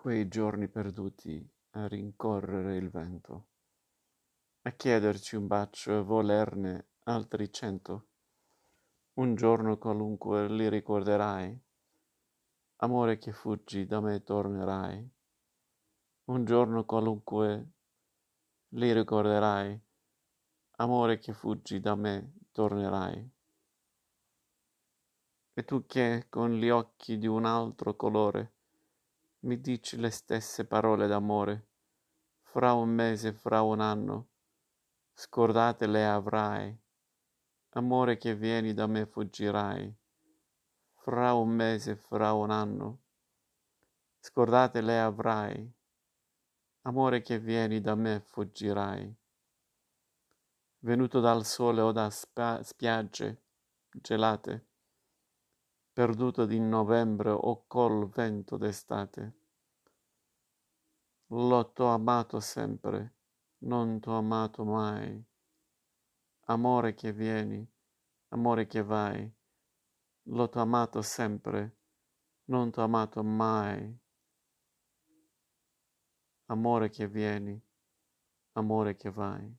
quei giorni perduti a rincorrere il vento, a chiederci un bacio e volerne altri cento. Un giorno qualunque li ricorderai, amore che fuggi da me tornerai. Un giorno qualunque li ricorderai, amore che fuggi da me tornerai. E tu che con gli occhi di un altro colore mi dici le stesse parole d'amore. Fra un mese, fra un anno, scordate le avrai. Amore che vieni da me fuggirai. Fra un mese, fra un anno, scordate le avrai. Amore che vieni da me fuggirai. Venuto dal sole o da spa- spiagge gelate perduto di novembre o col vento d'estate. L'ho t'ho amato sempre, non t'ho amato mai. Amore che vieni, amore che vai, l'ho t'ho amato sempre, non t'ho amato mai. Amore che vieni, amore che vai.